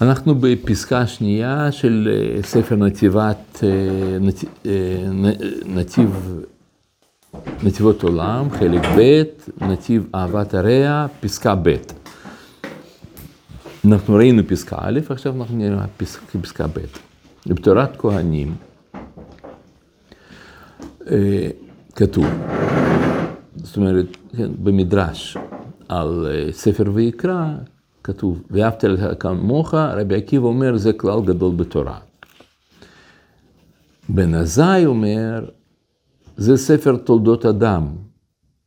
אנחנו בפסקה שנייה של אה, ספר נתיבת, אה, נת, אה, נתיב, נתיבות עולם, חלק ב', נתיב אהבת הרע, פסקה ב'. אנחנו ראינו פסקה א', עכשיו אנחנו נראה פסקה, פסקה ב'. בתורת כהנים כתוב, זאת אומרת, כן, במדרש על ספר ויקרא, כתוב, ואהבת לך כמוך, רבי עקיבא אומר, זה כלל גדול בתורה. בן עזאי אומר, זה ספר תולדות אדם,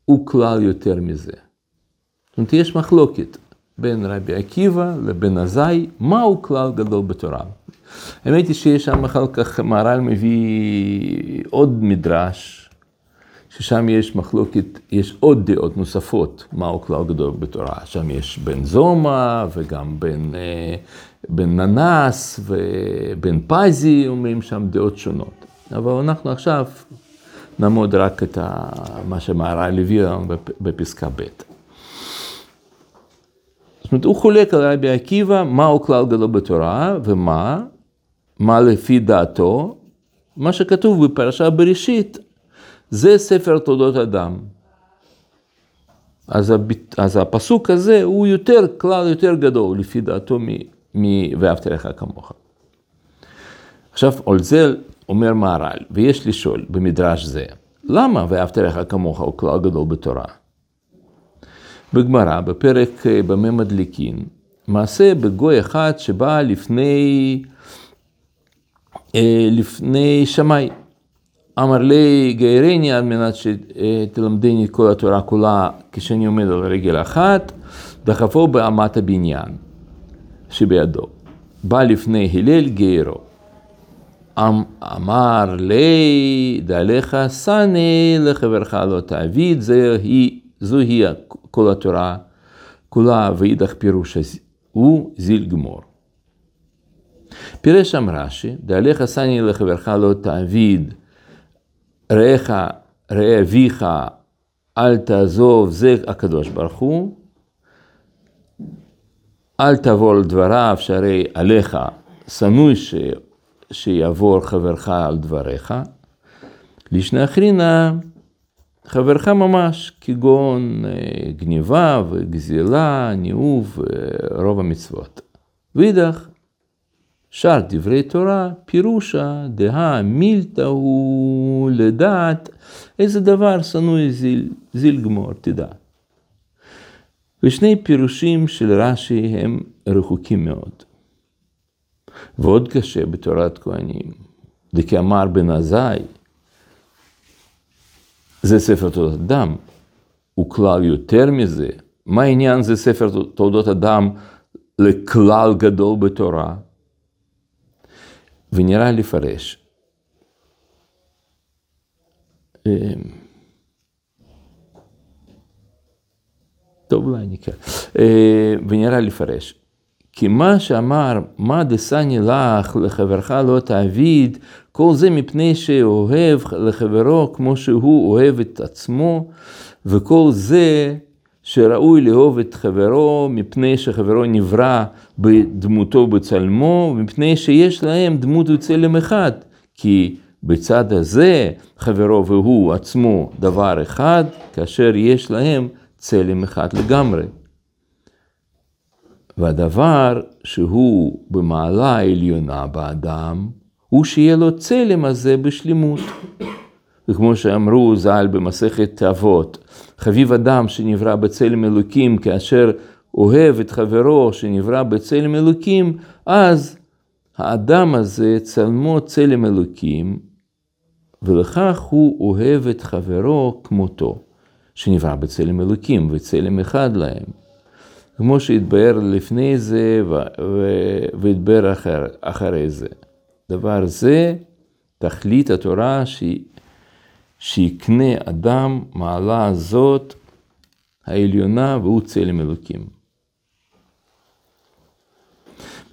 הוא כלל יותר מזה. זאת אומרת, יש מחלוקת בין רבי עקיבא לבן עזאי, מהו כלל גדול בתורה. האמת היא שיש שם אחר כך, מהר"ל מביא עוד מדרש, ששם יש מחלוקת, יש עוד דעות נוספות, מהו כלל גדול בתורה. שם יש בן זומא וגם בן, אה, בן ננס ובן פזי, אומרים שם דעות שונות. אבל אנחנו עכשיו נעמוד רק את מה שמהר"ל הביא לנו בפסקה ב'. זאת אומרת, הוא חולק על רבי עקיבא, מהו כלל גדול בתורה ומה, מה לפי דעתו, מה שכתוב בפרשה בראשית, זה ספר תולדות אדם. אז, הב... אז הפסוק הזה הוא יותר, כלל יותר גדול לפי דעתו מ"ואהבת לך כמוך". עכשיו, על זה אומר מהר"ל, ויש לשאול במדרש זה, למה "ואהבת לך כמוך" הוא כלל גדול בתורה? בגמרא, בפרק אה, במה מדליקין, מעשה בגוי אחד שבא לפני, אה, לפני שמאי. אמר לי גיירני על מנת שתלמדני את כל התורה כולה כשאני עומד על רגל אחת, דחפו באמת הבניין שבידו. בא לפני הלל גיירו. אמ, אמר לי, דעליך סני לחברך לא תעביד, זוהי כל התורה כולה, ואידך פירוש הוא זיל גמור. פירש שם רש"י, דעליך סני לחברך לא תעביד, רעך, ראה אביך, אל תעזוב, זה הקדוש ברוך הוא. אל תעבור על דבריו, שהרי עליך שנוא ש... שיעבור חברך על דבריך. לשני אחרינה, חברך ממש, כגון אה, גניבה וגזילה, ניאוב, אה, רוב המצוות. ואידך, שאר דברי תורה, פירושה דהה מילתא הוא לדעת איזה דבר שנוא זיל, זיל גמור, תדע. ושני פירושים של רש"י הם רחוקים מאוד. ועוד קשה בתורת כהנים, דכאמר בן עזאי, זה ספר תולדות אדם, הוא כלל יותר מזה. מה העניין זה ספר תולדות אדם לכלל גדול בתורה? ונראה לפרש. אמ, טוב, אולי אני כן. ונראה לפרש. כי מה שאמר, מה דסני לך לחברך לא תעביד, כל זה מפני שאוהב לחברו כמו שהוא אוהב את עצמו, וכל זה שראוי לאהוב את חברו מפני שחברו נברא בדמותו ובצלמו, ומפני שיש להם דמות וצלם אחד, כי בצד הזה חברו והוא עצמו דבר אחד, כאשר יש להם צלם אחד לגמרי. והדבר שהוא במעלה העליונה באדם, הוא שיהיה לו צלם הזה בשלמות. וכמו שאמרו ז"ל במסכת אבות, חביב אדם שנברא בצלם אלוקים כאשר אוהב את חברו שנברא בצלם אלוקים, אז האדם הזה צלמו צלם אלוקים, ולכך הוא אוהב את חברו כמותו, שנברא בצלם אלוקים וצלם אחד להם. כמו שהתבאר לפני זה והתבאר אחר, אחרי זה. דבר זה, תכלית התורה שיקנה אדם מעלה הזאת העליונה והוא צלם אלוקים.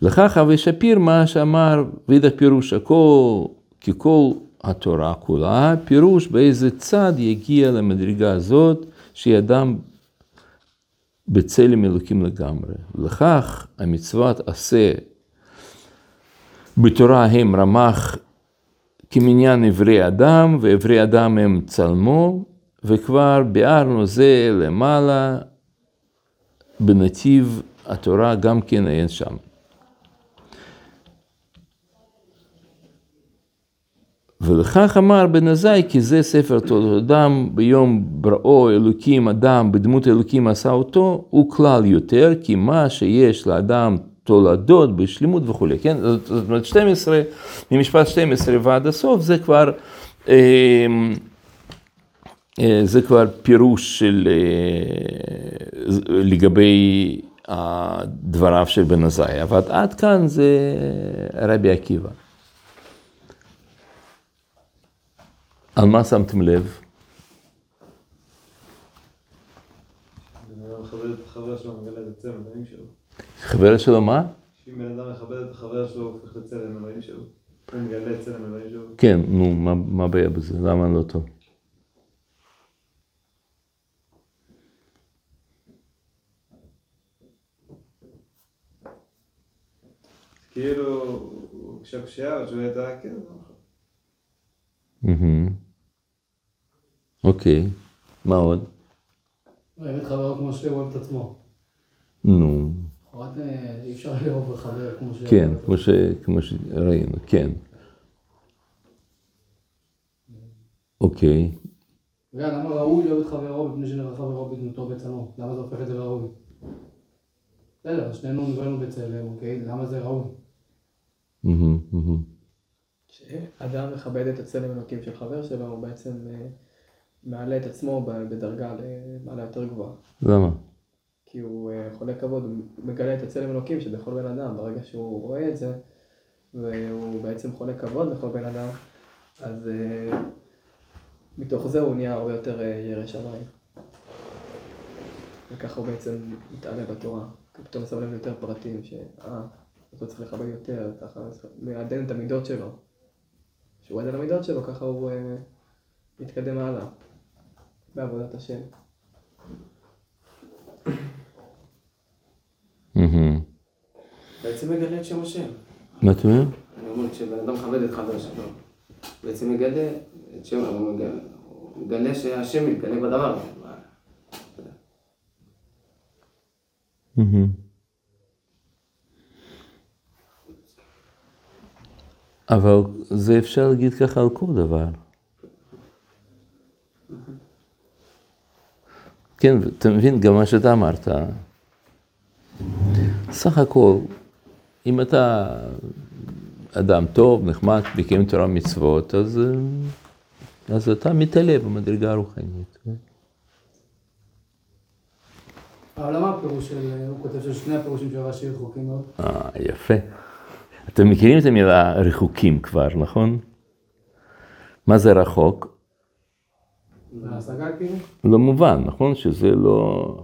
לכך אבי שפיר מה שאמר וידע פירוש הכל, ככל התורה כולה, פירוש באיזה צד יגיע למדרגה הזאת, שהיא אדם בצלם אלוקים לגמרי. לכך המצוות עשה בתורה הם רמ"ח כמניין אברי אדם, ואברי אדם הם צלמו, וכבר ביארנו זה למעלה, בנתיב התורה גם כן אין שם. ולכך אמר בן עזאי, כי זה ספר תולדות אדם, ביום בראו אלוקים אדם, בדמות אלוקים עשה אותו, הוא כלל יותר, כי מה שיש לאדם תולדות בשלימות וכולי, כן? זאת אומרת 12, ממשפט 12 ועד הסוף, זה כבר, אה, אה, זה כבר פירוש של, אה, לגבי דבריו של בן עזאי, אבל עד כאן זה רבי עקיבא. על מה שמתם לב? חבר שלו מגלה את הצמד, שלו. חבר שלו מה? שאם בן אדם מכבד את החבר שלו, הוא הופך לצלם אלוהים שלו. הוא מגלה את צלם אלוהים שלו. כן, נו, מה הבעיה בזה? למה לא טוב? כאילו, כשהקשייה, שהוא ידע, כן. אוקיי, מה עוד? את חברו כמו שהוא אוהב את עצמו. נו. אה, אי אפשר לאהוב בחבר כמו ש... כן, כמו שראינו, כן. אוקיי. למה ראוי לאהוב את חברו מפני שנראה חברו בדמותו ובצלמו? למה זה הופך את זה לראוי? בסדר, שנינו נבראנו בצלם, אוקיי? למה זה ראוי? שאדם מכבד את הצלם אלוקים של חבר שלו, הוא בעצם אה, מעלה את עצמו בדרגה למעלה יותר גבוהה. למה? כי הוא אה, חולה כבוד, הוא מגלה את הצלם אלוקים שבכל בן אדם, ברגע שהוא רואה את זה, והוא בעצם חולה כבוד לכל בן אדם, אז uh, מתוך זה הוא נהיה הרבה יותר uh, ירא שמיים. וככה הוא בעצם מתעלה בתורה. פתאום שם לב יותר פרטים, שאה, הוא צריך לכבד יותר, ככה מעדן את המידות שלו. כשהוא עדן המידות שלו, ככה הוא מתקדם הלאה, בעבודת השם. בעצם מגלה את שם השם. מה אתה אומר? אני אומר, כשבן אדם מכבד את חבר שלו, בעצם מגלה את שם, הוא מגלה שהשם מתגלה בדבר הזה. אבל זה אפשר להגיד ככה על כל דבר. כן, אתה מבין גם מה שאתה אמרת. סך הכל, אם אתה אדם טוב, נחמד, מקיים תורה מצוות, אז, אז אתה מתעלה במדרגה הרוחנית. אבל למה הפירוש של, הוא כותב ששני הפירושים של רש"י רחוקים מאוד? אה, יפה. אתם מכירים את המילה רחוקים כבר, נכון? מה זה רחוק? כאילו? לא מובן, נכון? שזה לא...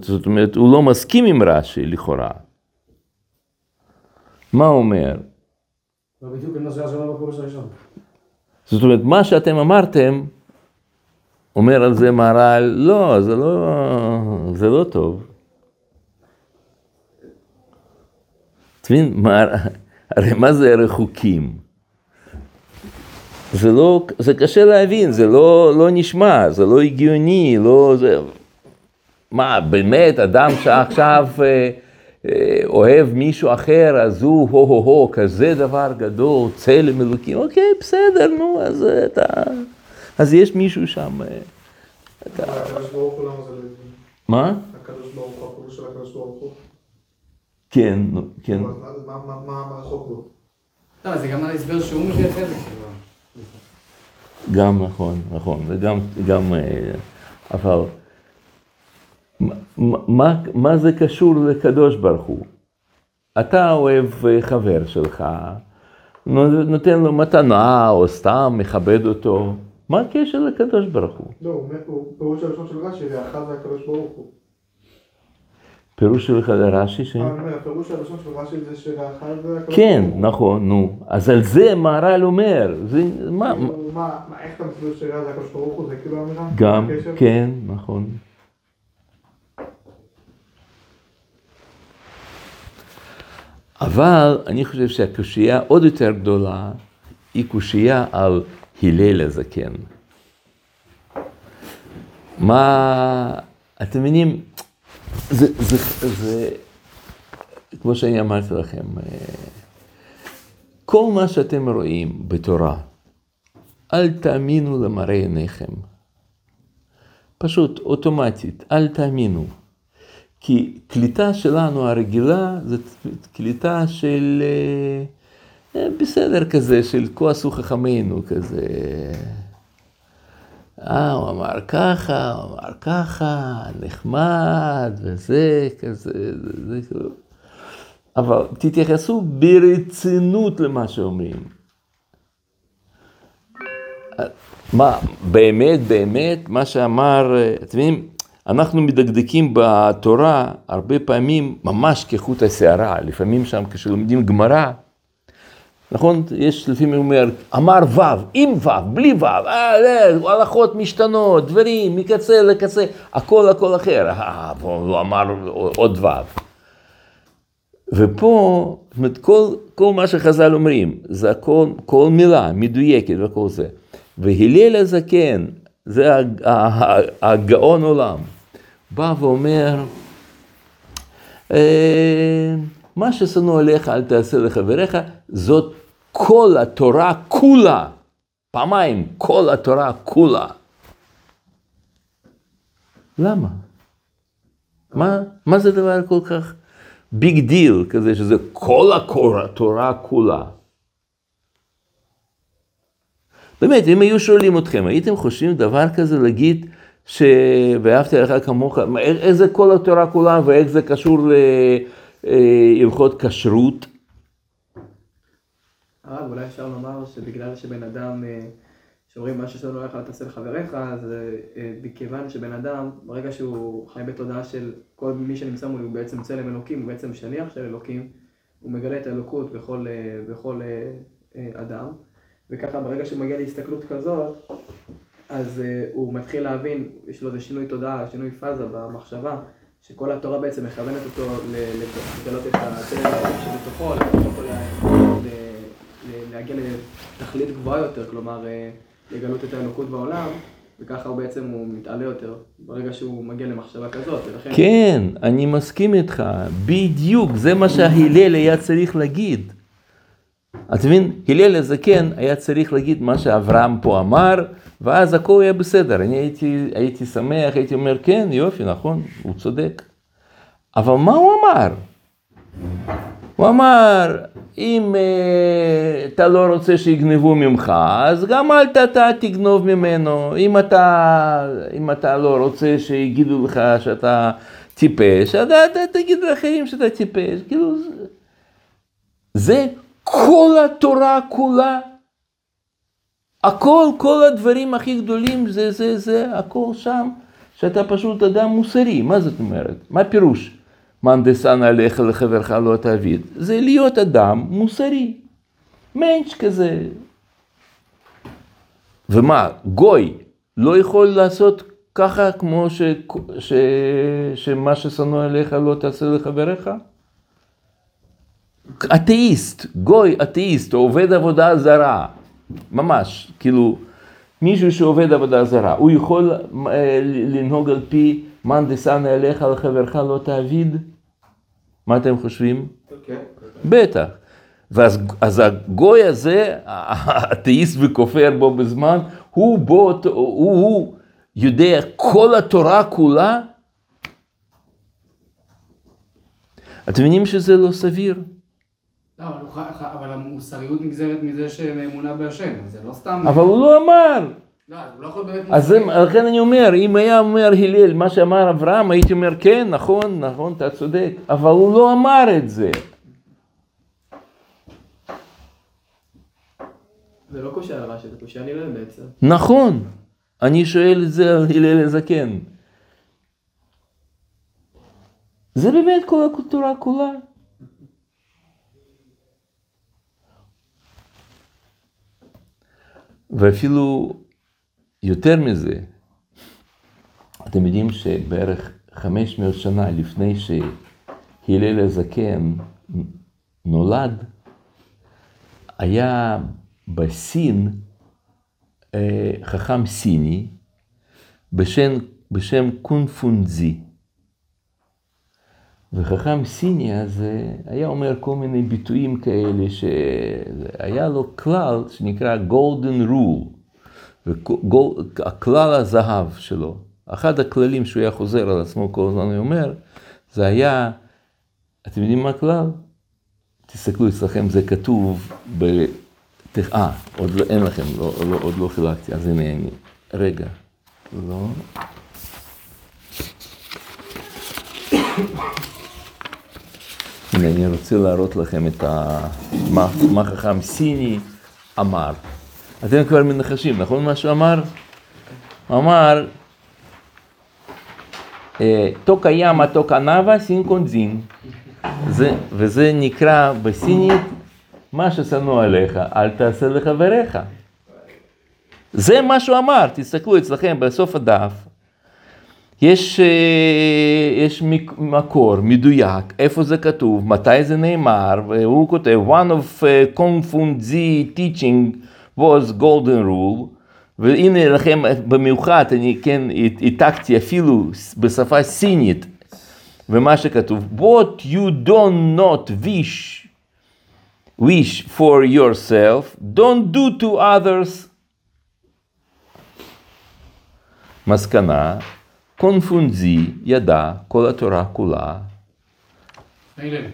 זאת אומרת, הוא לא מסכים עם רש"י, לכאורה. מה אומר? בפירוש הראשון. זאת אומרת, מה שאתם אמרתם, אומר על זה מהר"ל, לא, זה לא, זה לא טוב. אתה מבין, הרי מה זה רחוקים? זה לא, זה קשה להבין, זה לא, לא נשמע, זה לא הגיוני, לא, זה... מה, באמת, אדם שעכשיו אה, אוהב מישהו אחר, אז הוא הו-הו-הו, כזה דבר גדול, צלם אלוקים, אוקיי, בסדר, נו, אז אתה... אז יש מישהו שם... אה, אתה... מה? ברוך הוא. כן, כן. מה רחוק בו? לא, זה גם ההסבר שהוא מביא אחרי זה. גם נכון, נכון, וגם, גם, אבל... מה, מה זה קשור לקדוש ברוך הוא? אתה אוהב חבר שלך, נותן לו מתנה, או סתם מכבד אותו, מה הקשר לקדוש ברוך הוא? לא, הוא פירוש הראשון של רש"י, ואחד זה הקדוש ברוך הוא. פירוש של רש"י ש... הפירוש הראשון של רש"י זה שאחד זה כן, נכון, נו. אז על זה מהר"ל אומר. זה, מה... מה, איך אתה מסביר שאחד זה הקדוש ברוך הוא? זה כאילו אמירה? גם, כן, נכון. אבל אני חושב שהקושייה עוד יותר גדולה היא קושייה על הלל הזקן. מה, אתם מבינים, זה, זה, זה, כמו שאני אמרתי לכם, אה, כל מה שאתם רואים בתורה, אל תאמינו למראה עיניכם. פשוט, אוטומטית, אל תאמינו. כי קליטה שלנו הרגילה זה קליטה של אה, אה, בסדר כזה, של כה עשו חכמינו כזה. אה, הוא אמר ככה, הוא אמר ככה, נחמד, וזה כזה, זה כאילו. אבל תתייחסו ברצינות למה שאומרים. מה, באמת, באמת, מה שאמר, אתם מבינים, אנחנו מדקדקים בתורה הרבה פעמים ממש כחוט השערה, לפעמים שם כשלומדים גמרא, נכון? יש לפעמים אומר, אמר ו', עם ו', בלי ו', אה, הלכות משתנות, דברים, מקצה לקצה, הכל הכל אחר, אה, הוא אמר עוד ו'. ופה, זאת אומרת, כל, כל מה שחז"ל אומרים, זה הכל, כל מילה מדויקת וכל זה. והלל הזקן, זה הגאון עולם, בא ואומר, אה, מה ששנוא עליך אל תעשה לחבריך, זאת כל התורה כולה, פעמיים, כל התורה כולה. למה? מה, מה זה דבר כל כך big deal כזה, שזה כל התורה כולה? באמת, אם היו שואלים אתכם, הייתם חושבים דבר כזה להגיד ש... ואהבתי לך כמוך, איך זה כל התורה כולה ואיך זה קשור להלכות כשרות? הרב, אולי אפשר לומר שבגלל שבן אדם, אה, שאומרים מה ששאלנו לך אל תעשה לחבריך, אז אה, מכיוון שבן אדם, ברגע שהוא חי בתודעה של כל מי שנמצא מולי הוא בעצם צלם אלוקים, הוא בעצם שליח של אלוקים, הוא מגלה את האלוקות בכל, אה, בכל אדם, וככה ברגע שהוא מגיע להסתכלות כזאת, אז הוא מתחיל להבין, יש לו איזה שינוי תודעה, שינוי פאזה במחשבה, שכל התורה בעצם מכוונת אותו לגלות את הצלם האלוקים שבתוכו, להגיע לתכלית גבוהה יותר, כלומר אה, לגלות את האלוקות בעולם, וככה הוא בעצם הוא מתעלה יותר ברגע שהוא מגיע למחשבה כזאת, ולכן... כן, אני מסכים איתך, בדיוק, זה מה שההלל היה צריך להגיד. אתה מבין? הלל הזקן היה צריך להגיד מה שאברהם פה אמר, ואז הכל היה בסדר. אני הייתי, הייתי שמח, הייתי אומר, כן, יופי, נכון, הוא צודק. אבל מה הוא אמר? הוא אמר, אם uh, אתה לא רוצה שיגנבו ממך, אז גם אל אתה תגנוב ממנו. אם אתה, אם אתה לא רוצה שיגידו לך שאתה טיפש, אז אתה תגיד לאחרים שאתה טיפש. כאילו, זה כל התורה כולה. הכל, כל הדברים הכי גדולים, זה, זה, זה, הכל שם, שאתה פשוט אדם מוסרי. מה זאת אומרת? מה הפירוש? מהנדסן עליך לחברך לא תעביד. זה להיות אדם מוסרי. מענץ' כזה. ומה, גוי לא יכול לעשות ככה כמו ש... ש... שמה ששנוא עליך לא תעשה לחבריך? אתאיסט, גוי אתאיסט, או עובד עבודה זרה, ממש, כאילו, מישהו שעובד עבודה זרה, הוא יכול אה, לנהוג על פי מאן דסני עליך לחברך לא תעביד? מה אתם חושבים? כן. בטח. ואז אז הגוי הזה, האתאיסט וכופר בו בזמן, הוא בו, הוא, הוא יודע כל התורה כולה? אתם מבינים שזה לא סביר? לא, אבל, הוא, אבל המוסריות נגזרת מזה שאמונה בהשם, זה לא סתם... אבל הוא לא אמר. לא, הוא לא יכול באמת... אז לכן אני אומר, אם היה אומר הלל מה שאמר אברהם, הייתי אומר, כן, נכון, נכון, אתה צודק, אבל הוא לא אמר את זה. זה לא קושה על רש"י, זה קושה על הלל בעצם. נכון, אני שואל את זה על הלל הזקן. זה באמת כל התורה כולה. ואפילו יותר מזה, אתם יודעים שבערך 500 שנה לפני שהלל הזקן נולד, היה בסין אה, חכם סיני בשם, בשם קונפונזי. וחכם סיני הזה היה אומר כל מיני ביטויים כאלה שהיה לו כלל שנקרא golden rule, הכלל הזהב שלו. אחד הכללים שהוא היה חוזר על עצמו כל הזמן, הוא אומר, זה היה, אתם יודעים מה הכלל? תסתכלו אצלכם, זה כתוב ב... אה, עוד לא, אין לכם, לא, לא, עוד לא חילקתי, אז הנה, אני, רגע, לא. הנה, אני רוצה להראות לכם את. מה, חכם סיני אמר. אתם כבר מנחשים, נכון מה שהוא אמר? הוא אמר, טוקה ימה טוקה נאווה סינקונזין. וזה נקרא בסינית, מה ששנוא עליך, אל תעשה לחבריך. זה מה שהוא אמר, תסתכלו אצלכם בסוף הדף. יש, יש מקור מדויק, איפה זה כתוב, מתי זה נאמר, והוא כותב, one of Confunzi teaching was golden rule, והנה לכם במיוחד, אני כן העתקתי אפילו בשפה סינית, ומה שכתוב, what you don't not wish, wish for yourself, don't do to others. מסקנה, קונפונזי ידע כל התורה כולה. הלל.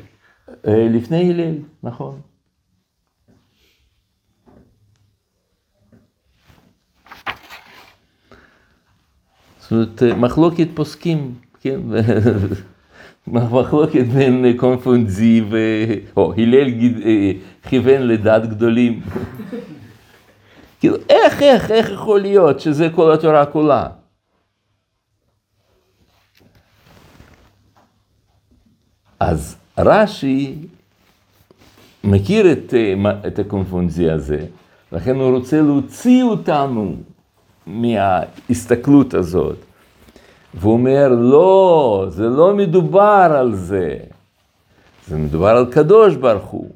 לפני הלל, נכון. זאת אומרת, מחלוקת פוסקים, כן, מחלוקת בין קונפונזי ו... או, הלל כיוון לדעת גדולים. כאילו, איך, איך, איך יכול להיות שזה כל התורה כולה? אז רש"י מכיר את, את הקונפונזי הזה, לכן הוא רוצה להוציא אותנו מההסתכלות הזאת. והוא אומר, לא, זה לא מדובר על זה, זה מדובר על קדוש ברוך הוא.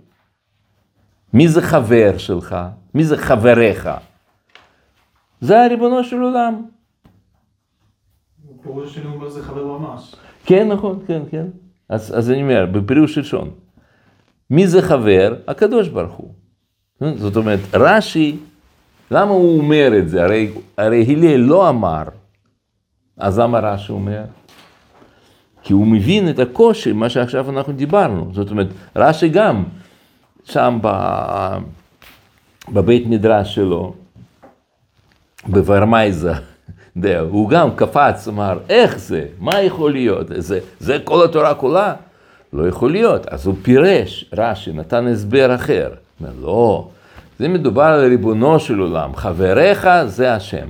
מי זה חבר שלך? מי זה חבריך? זה הריבונו של עולם. פירוש השני אומר זה חבר ממש. כן, נכון, כן, כן. אז, אז אני אומר, בפירוש ראשון, מי זה חבר? הקדוש ברוך הוא. זאת אומרת, רש"י, למה הוא אומר את זה? הרי, הרי הלל לא אמר. אז למה רש"י אומר? כי הוא מבין את הקושי, מה שעכשיו אנחנו דיברנו. זאת אומרת, רש"י גם, שם ב... בבית מדרש שלו, בוורמייזה, הוא גם קפץ, אמר, איך זה? מה יכול להיות? זה, זה כל התורה כולה? לא יכול להיות. אז הוא פירש, רש"י נתן הסבר אחר. אומר, לא, זה מדובר על ריבונו של עולם, חבריך זה השם.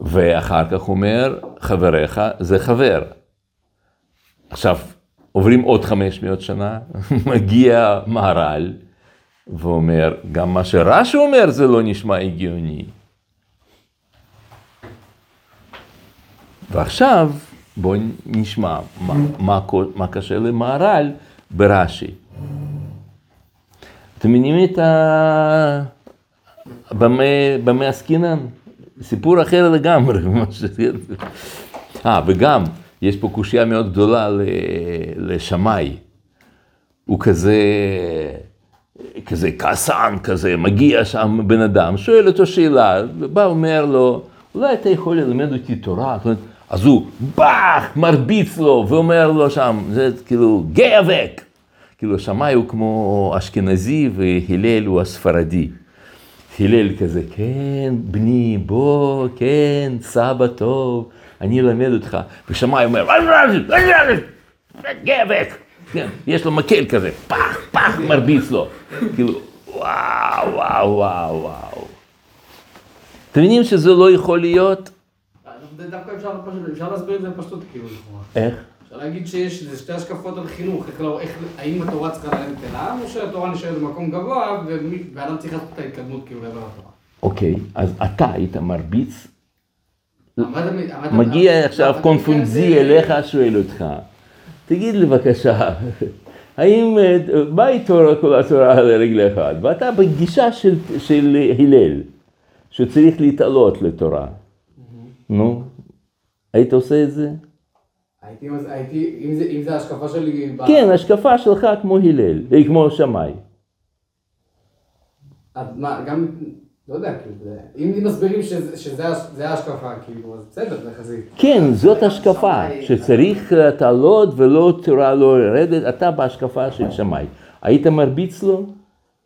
ואחר כך הוא אומר, חבריך זה חבר. עכשיו, עוברים עוד 500 שנה, מגיע מהר"ל, ואומר, גם מה שרש"י אומר זה לא נשמע הגיוני. ועכשיו בואו נשמע מה, מה, מה קשה למהר"ל ברש"י. אתם מבינים את ה... במה, עסקינן? סיפור אחר לגמרי. אה, וגם, יש פה קושייה מאוד גדולה לשמאי. הוא כזה, כזה כעסן כזה, מגיע שם בן אדם, שואל אותו שאלה, ובא אומר לו, אולי אתה יכול ללמד אותי תורה? אז הוא באך, מרביץ לו, ואומר לו שם, זה כאילו, גיא אבק. כאילו, שמאי הוא כמו אשכנזי והלל הוא הספרדי. הלל כזה, כן, בני, בוא, כן, סבא טוב, אני אלמד אותך. ושמאי אומר, גבק, כן, יש לו מקל כזה, פח, פח, מרביץ לו. כאילו, וואו, וואו, וואו, וואו. אתם מבינים שזה לא יכול להיות? דווקא אפשר להסביר את זה פשוט, כאילו. איך? אפשר להגיד שיש שתי השקפות על חינוך, לא, האם התורה צריכה ללמד את העם, או שהתורה נשארת במקום גבוה, ואדם צריך לעשות את ההתקדמות כאילו לעבר התורה. אוקיי, אז אתה היית מרביץ, מגיע עכשיו קונפונזי אליך, שואל אותך, תגיד לי בבקשה, האם, אה, מהי תורה כל התורה על רגל אחד? ואתה בגישה של, של הלל, שצריך להתעלות לתורה. נו, היית עושה את זה? הייתי, הייתי, אם זה, אם זה ההשקפה שלי... כן, השקפה שלך כמו הלל, אה, כמו שמאי. אז מה, גם, לא יודע, כאילו, אם מסבירים שזה, שזה הש- זה ההשקפה, כאילו, אז בסדר, זה חזית. כן, זאת השקפה, שצריך להתעלות ולא תורה לא לרדת, אתה בהשקפה של שמאי. היית מרביץ לו?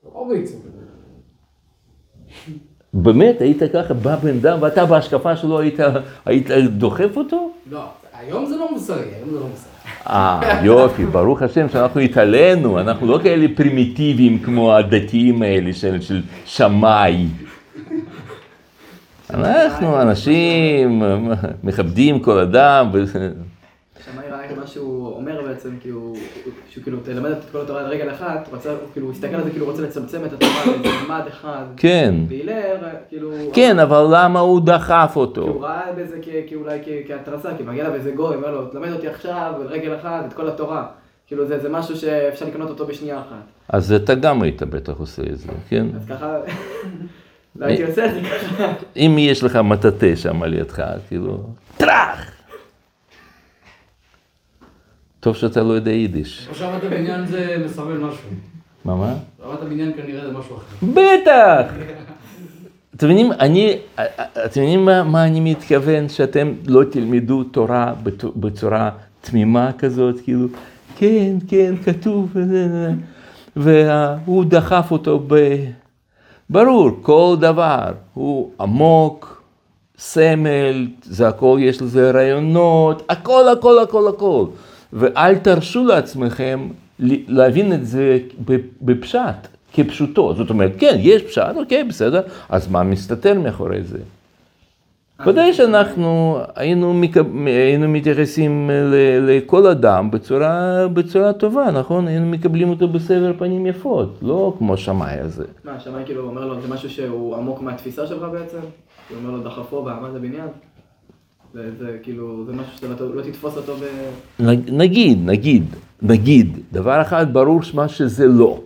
לא מרביץ. באמת, היית ככה, בא בן אדם ואתה בהשקפה שלו היית, היית דוחף אותו? לא, היום זה לא מוסרי, היום זה לא מוסרי. אה, יופי, ברוך השם שאנחנו התעלינו, אנחנו לא כאלה פרימיטיביים כמו הדתיים האלה של, של שמאי. אנחנו אנשים מכבדים כל אדם. שמאי ראה את מה שהוא אומר בעצם, כאילו, שהוא כאילו תלמד את כל התורה על רגל אחת, הוא כאילו הסתכל על זה כאילו הוא רוצה לצמצם את התורה לאיזה ממד אחד. כן, והילל, כאילו... כן, אבל למה הוא דחף כי הוא אותו? ראה בזה כאולי כהתרסה, כי מגיע אליו איזה גוי, אומר לו, תלמד אותי עכשיו על רגל אחת את כל התורה. כאילו זה, זה משהו שאפשר לקנות אותו בשנייה אחת. אז אתה גם היית בטח עושה את זה, כן? אז ככה, לא הייתי עושה את זה ככה. אם יש לך מטאטא שם על ידך, כאילו, טראח! טוב שאתה לא יודע יידיש. או שעבדת בניין זה מסמל משהו. מה, מה? עבדת בניין כנראה זה משהו אחר. בטח! אתם מבינים, אני, אתם מבינים מה, מה אני מתכוון? שאתם לא תלמדו תורה בצורה תמימה כזאת, כאילו, כן, כן, כתוב, והוא דחף אותו ב... ברור, כל דבר הוא עמוק, סמל, זה הכל, יש לזה רעיונות, הכל, הכל, הכל, הכל. ואל תרשו לעצמכם להבין את זה בפשט, כפשוטו. זאת אומרת, כן, יש פשט, אוקיי, בסדר, אז מה מסתתר מאחורי זה? ודאי שאנחנו היינו, מקב- היינו מתייחסים ל- לכל אדם בצורה, בצורה טובה, נכון? היינו מקבלים אותו בסבר פנים יפות, לא כמו שמאי הזה. מה, שמאי כאילו אומר לו, זה משהו שהוא עמוק מהתפיסה שלך בעצם? הוא אומר לו, דחפו בעמד הבניין? זה, זה כאילו, זה משהו שאתה לא, לא תתפוס אותו ב... נגיד, נגיד, נגיד, דבר אחד ברור מה שזה לא.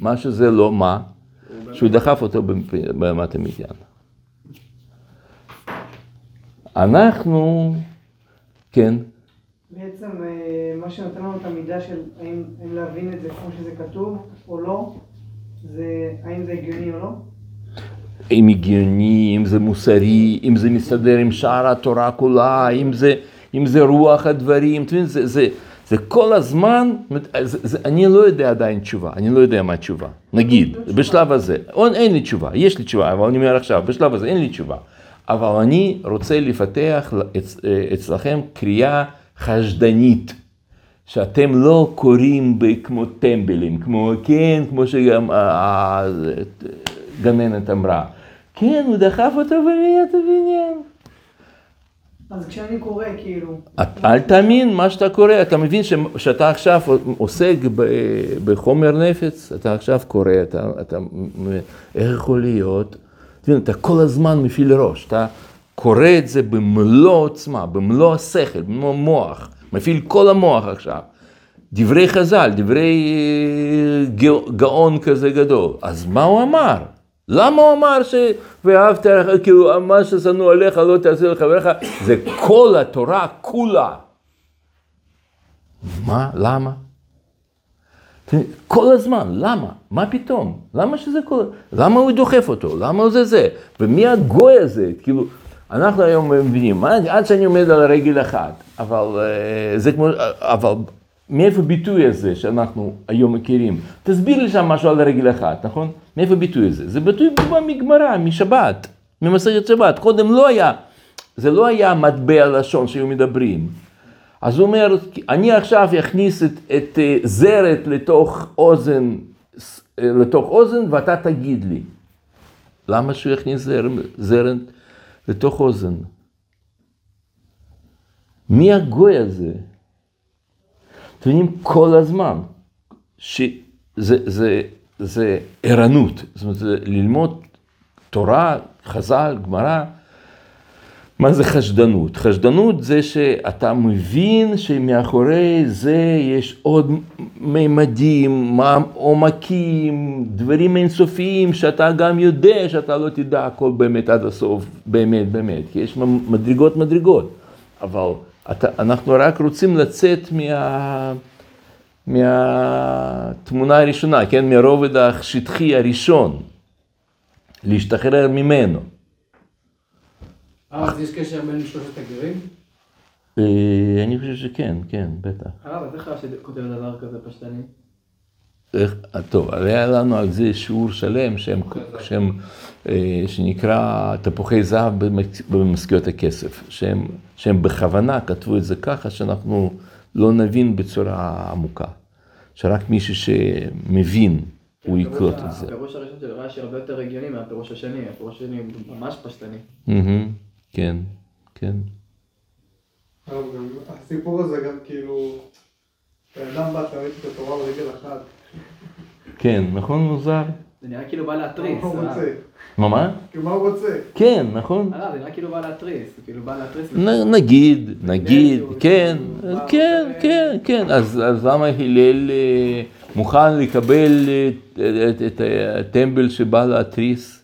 מה שזה לא, מה? שהוא דחף אותו באמת המדיין. אנחנו, כן, בעצם אה, מה שנותן לנו את המידה של האם, האם להבין את זה כמו שזה כתוב או לא, זה האם זה הגיוני או לא. אם הגיוני, אם זה מוסרי, אם זה מסתדר עם שאר התורה כולה, אם זה, אם זה רוח הדברים, מבין, זה, זה, זה כל הזמן, זה, זה, אני לא יודע עדיין תשובה, אני לא יודע מה התשובה, נגיד, בשלב הזה, אין לי תשובה, יש לי תשובה, אבל אני אומר עכשיו, בשלב הזה אין לי תשובה, אבל אני רוצה לפתח אצ, אצלכם קריאה חשדנית. שאתם לא קוראים כמו טמבלים, כמו, כן, כמו שגם הגננת אמרה. כן, הוא דחף אותו בבניית הבניין. אז כשאני קורא כאילו, את- אל תאמין מה שאתה קורא, אתה מבין ש- שאתה עכשיו עוסק ב- בחומר נפץ, אתה עכשיו קורא, אתה, אתה, איך יכול להיות? אתה כל הזמן מפעיל ראש, אתה קורא את זה במלוא עוצמה, במלוא השכל, במלוא המוח, מפעיל כל המוח עכשיו. דברי חז"ל, דברי אה, גא- גאון כזה גדול. אז מה הוא אמר? למה הוא אמר ש... ואהבת, לך", כאילו, מה ששנוא עליך לא תעשה לחבריך, זה כל התורה כולה. מה? למה? כל הזמן, למה? מה פתאום? למה שזה כל... למה הוא דוחף אותו? למה זה זה? ומי הגוי הזה? כאילו, אנחנו היום מבינים, עד שאני עומד על רגל אחת, אבל אה, זה כמו... אבל מאיפה הביטוי הזה שאנחנו היום מכירים? תסביר לי שם משהו על רגל אחת, נכון? מאיפה הביטוי הזה? זה ביטוי בא מגמרא, משבת, ממסכת שבת. קודם לא היה, זה לא היה מטבע לשון שהיו מדברים. אז הוא אומר, אני עכשיו אכניס את, את אה, זרת לתוך אוזן, אה, לתוך אוזן ואתה תגיד לי. למה שהוא יכניס זר, זרת לתוך אוזן? מי הגוי הזה? אתם יודעים, כל הזמן, שזה זה, זה ערנות, זאת אומרת, זה ללמוד תורה, חז"ל, גמרא, מה זה חשדנות? חשדנות זה שאתה מבין שמאחורי זה יש עוד מימדים, עומקים, דברים אינסופיים שאתה גם יודע שאתה לא תדע הכל באמת עד הסוף, באמת באמת, כי יש מדרגות מדרגות, אבל אתה, אנחנו רק רוצים לצאת מה... מהתמונה הראשונה, כן, מהרובד השטחי הראשון, להשתחרר ממנו. אה, אז יש קשר בין שלושת הגרים? אה, אני חושב שכן, כן, בטח. הרב, אז איך רש"י כותב דבר כזה פשטני? איך, טוב, היה לנו על זה שיעור שלם שהם, שהם, אה, שנקרא תפוחי זהב במשכיות הכסף, שהם, שהם בכוונה כתבו את זה ככה שאנחנו לא נבין בצורה עמוקה, שרק מישהו שמבין הוא יקלוט את זה. הפירוש הראשון של רש"י הרבה יותר הגיוני מהפירוש השני, הפירוש השני הוא ממש פשטני. כן, כן. הסיפור הזה גם כאילו, בן אדם בא, תראיתי את התורה ברגל אחת. כן, נכון מוזר? זה נראה כאילו בא להתריס. מה הוא הרב. רוצה? מה מה? כאילו, מה הוא רוצה? כן, נכון. הרב, זה נראה כאילו בא להתריס, זה כאילו בא להתריס. נגיד, נגיד, שהוא- כן, שהוא בא כן, כן, כן, אז למה הלל אה, מוכן לקבל אה, את הטמבל שבא להתריס?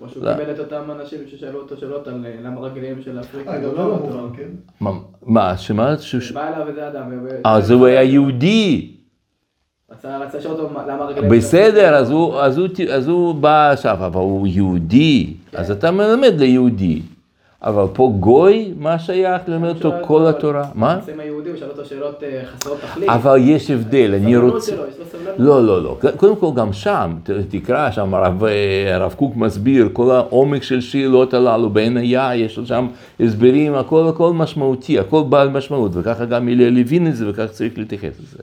כמו שהוא לא. קיבל את אותם אנשים ששאלו אותו שאלות על אה, למה רגליהם של אפריקה. אה, גם לא לא אותו. כן? מה- מה, שמה? בא אליו איזה אדם. אה, אז הוא היה יהודי. רצה לשאול אותו מה- למה רגליהם... של בסדר, אפריקה. אז הוא, אז בא עכשיו, אבל הוא יהודי, אז אתה מלמד ליהודי. אבל פה גוי, מה שייך ללמד אותו כל התורה? מה? בעצם היהודי, הוא שאל אותו שאלות אה, חסרות תכלית. אבל יש הבדל, אני רוצה... לא, לא, לא. קודם כל גם שם, תקרא שם, הרב, אה, הרב קוק מסביר, כל העומק של שאלות הללו, בעין היה, יש שם הסברים, הכל הכל משמעותי, הכל בעל משמעות, וככה גם הלל הבין את זה, וככה צריך להתייחס לזה.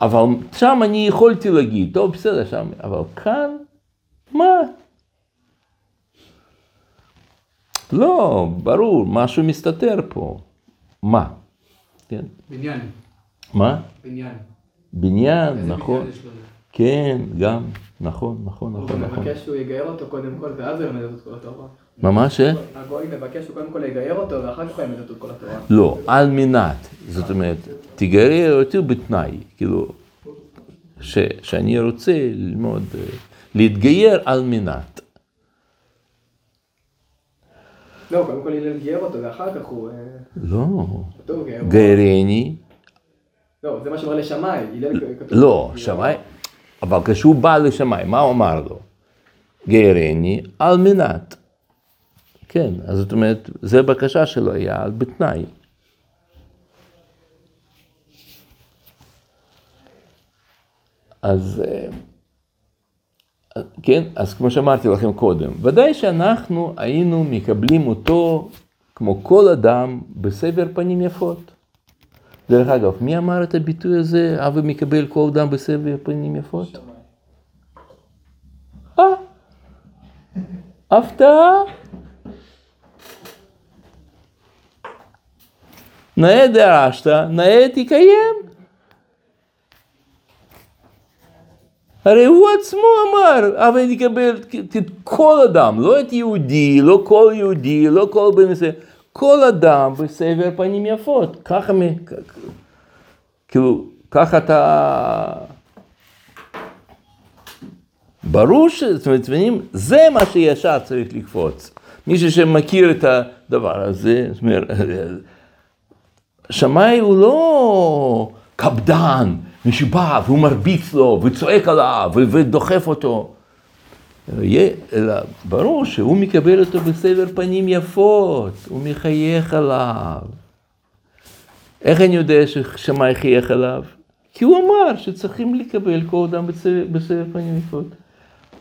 אבל שם אני יכולתי להגיד, טוב, בסדר, שם, אבל כאן, מה? לא, ברור, משהו מסתתר פה. מה? כן. בניין. מה? בניין. בניין, נכון. כן, גם, נכון, נכון, הוא נכון, נכון. מבקש שהוא יגייר אותו קודם כל, ואז הוא ילמד אותו את כל התורה. ממש, אה? הגוי מבקש שהוא קודם כל יגייר אותו, ואחר כך הוא ילמד אותו את כל התורה. לא, על מנת, זאת אומרת, תגרר אותי בתנאי, כאילו, שאני רוצה ללמוד, אה, להתגייר על מנת. לא, קודם כל הלל גייר אותו, ואחר כך הוא... אה, לא, כתוב גייר. גיירני, לא, זה מה שאומר לשמאי. לא. שמאי, אבל כשהוא בא לשמאי, מה הוא אמר לו? גיירני על מנת. כן, אז זאת אומרת, זה בקשה שלו היה בתנאי. אז אה, כן, אז כמו שאמרתי לכם קודם, ודאי שאנחנו היינו מקבלים אותו כמו כל אדם בסבר פנים יפות. דרך אגב, מי אמר את הביטוי הזה, הווה מקבל כל אדם בסבר פנים יפות? אה, הפתעה. נאה דרשת, נאה תקיים. הרי הוא עצמו אמר, אבל נקבל את כל אדם, לא את יהודי, לא כל יהודי, לא כל בן ישראל, כל אדם בסבר פנים יפות. ככה, מ- כאילו, ככה אתה... ברור ש... זאת אומרת, מבינים? זה מה שישר צריך לקפוץ. מישהו שמכיר את הדבר הזה, זאת אומרת, שמאי הוא לא קפדן, שבא והוא מרביץ לו וצועק עליו ודוחף אותו. אלא ברור שהוא מקבל אותו בסבר פנים יפות, הוא מחייך עליו. איך אני יודע ששמאי חייך עליו? כי הוא אמר שצריכים לקבל כל אדם בסבר, פנים יפות.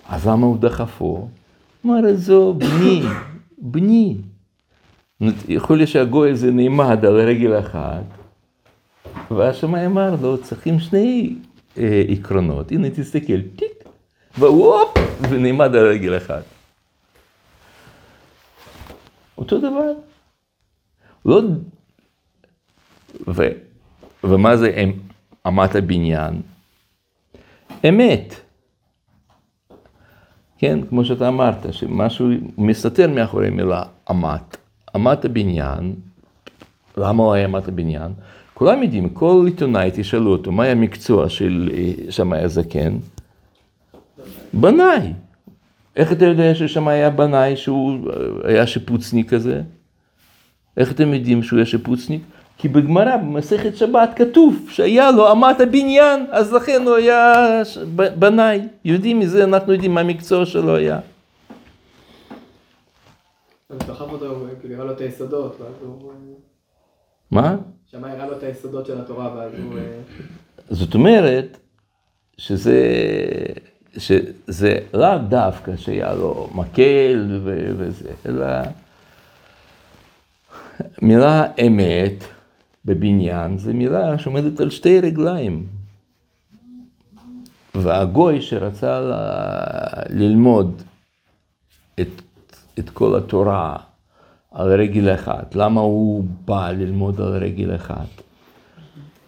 אז למה הוא דחפו? אמר, עזוב, בני, בני. יכול להיות שהגוי הזה נעמד על רגל אחת, והשמאי אמר לו, צריכים שני אה, עקרונות, הנה תסתכל, טיק, והוא הופ, ונעמד על רגל אחת. אותו דבר. לא... ו... ומה זה אמ- אמת הבניין? אמת. כן, כמו שאתה אמרת, שמשהו מסתתר מאחורי מילה אמת. אמת הבניין, למה הוא היה אמת הבניין? כולם יודעים, כל עיתונאי תשאלו אותו, מה היה המקצוע של אה, שמאי הזקן? בנאי. איך אתה יודע ששמאי היה בנאי, שהוא אה, היה שיפוצניק כזה? איך אתם יודעים שהוא היה שיפוצניק? כי בגמרא, במסכת שבת, כתוב שהיה לו אמת הבניין, אז לכן הוא היה בנאי. יודעים מזה, אנחנו יודעים מה המקצוע שלו היה. אז דחף אותו, הראה לו את היסודות, ואז הוא... מה? שמאי הראה לו את היסודות של התורה, ואז הוא... אה, זאת אומרת שזה, שזה לאו דווקא שהיה לו מקל ו- וזה, אלא מילה אמת בבניין זה מילה שעומדת על שתי רגליים. והגוי שרצה ל- ללמוד את, את כל התורה על רגל אחת, למה הוא בא ללמוד על רגל אחת?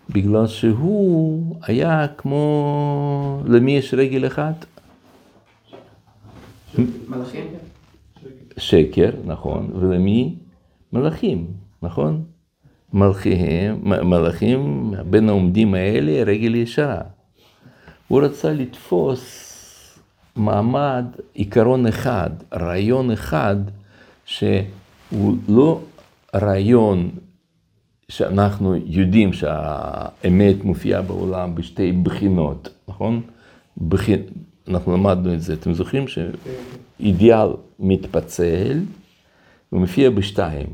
בגלל שהוא היה כמו, למי יש רגל אחת? מלאכים? שקר, נכון, ולמי? מלאכים, נכון? מלכיהם, מ- מלאכים, בין העומדים האלה, רגל ישרה. הוא רצה לתפוס מעמד, עיקרון אחד, רעיון אחד, שהוא לא רעיון שאנחנו יודעים שהאמת מופיעה בעולם בשתי בחינות, נכון? בכ... אנחנו למדנו את זה, אתם זוכרים שאידיאל מתפצל ומופיע בשתיים.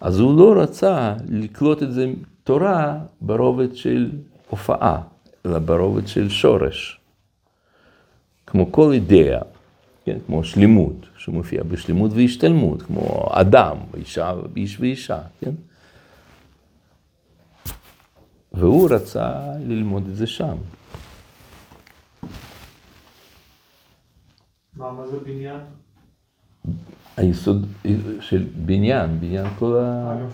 אז הוא לא רצה לקלוט את זה תורה ברובד של הופעה, אלא ברובד של שורש. כמו כל אידאה, כן? כמו שלמות, שמופיע בשלמות והשתלמות, כמו אדם, אישה, איש ואישה, כן? והוא רצה ללמוד את זה שם. מה, מה זה בניין? היסוד של בניין, בניין כל ה... אה, גם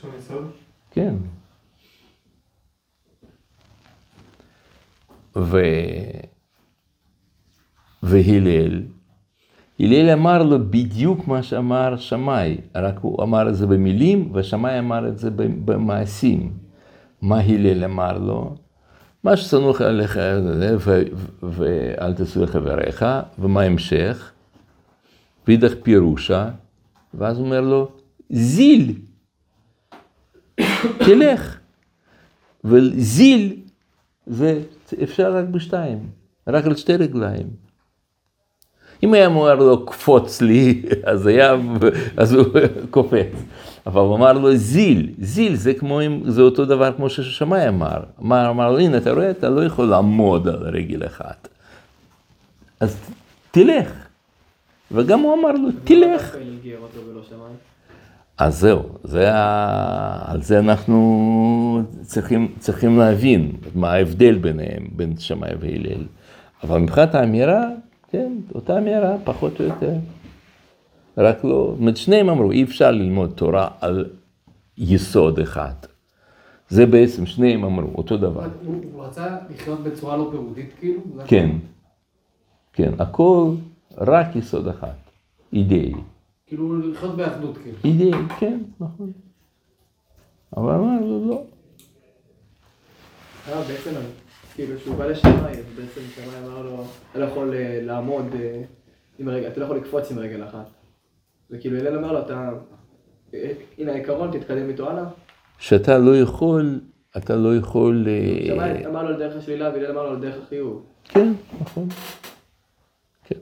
שונה יסוד? כן. ו... והלל, הלל אמר לו בדיוק מה שאמר שמאי, רק הוא אמר את זה במילים, ושמאי אמר את זה במעשים. מה הלל אמר לו? מה שצנוח עליך, ואל תעשו לחבריך, ומה ההמשך? ואידך פירושה, ואז הוא אומר לו, זיל, תלך. וזיל זה אפשר רק בשתיים, רק על שתי רגליים. אם היה אומר לו קפוץ לי, אז היה, אז הוא קופץ. אבל הוא אמר לו זיל, זיל זה כמו, אם- זה אותו דבר כמו ששמאי אמר. אמר, אמר לו, הנה, אתה רואה, אתה לא יכול לעמוד על רגל אחת. אז תלך. וגם הוא אמר לו, תלך. אז זהו, זה ה... על זה אנחנו צריכים, צריכים להבין מה ההבדל ביניהם, בין שמאי והלל. אבל מבחינת האמירה, כן, אותה אמירה, פחות או יותר. רק לא, זאת שניהם אמרו, אי אפשר ללמוד תורה על יסוד אחד. זה בעצם, שניהם אמרו, אותו דבר. הוא הוא רצה לחיות בצורה לא פירודית כאילו? כן? כן, הכל רק יסוד אחד, אידאי. כאילו לחיות באחדות כאילו. אידאי, כן, נכון. אבל אמר לו, לא. אה, בעצם, כאילו, כשהוא בא לשמאי, אז בעצם שמאי אמר לו, אתה לא יכול אה, לעמוד אה, עם הרגל, אתה לא יכול לקפוץ עם רגל אחת. וכאילו, הלל אמר לו, אתה, אה, הנה העיקרון, תתקדם איתו הלאה. שאתה לא יכול, אתה לא יכול... שמאי אמר לו על דרך השלילה, והלל אמר לו על דרך החיוב. כן, נכון. כן,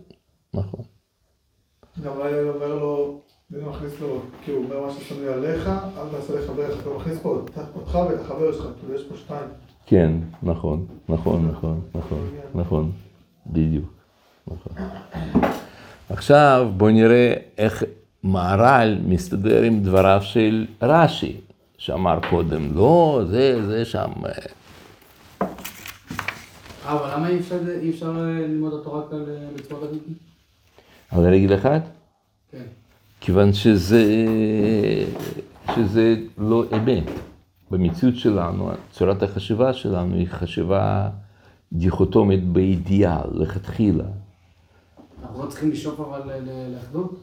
נכון. גם הוא אומר לו, הוא מכניס לו, כאילו, הוא אומר מה ששנוי עליך, אל תעשה לחברך, אתה מכניס פה אותך ואת החבר שלך, כאילו יש פה שתיים. כן, נכון, נכון, נכון, נכון, נכון, בדיוק, נכון. עכשיו בואו נראה איך מהר"ל מסתדר עם דבריו של רש"י, שאמר קודם, לא, זה, זה שם, אה, אה, אבל למה אי אפשר, אה, ללמוד התורה אה, בצורה כזאת? על רגל אחת, כן. כיוון שזה, שזה לא אמת. במציאות שלנו, צורת החשיבה שלנו היא חשיבה דיכוטומית באידיאל, לכתחילה. אנחנו לא צריכים לשאוף אבל לאחדות?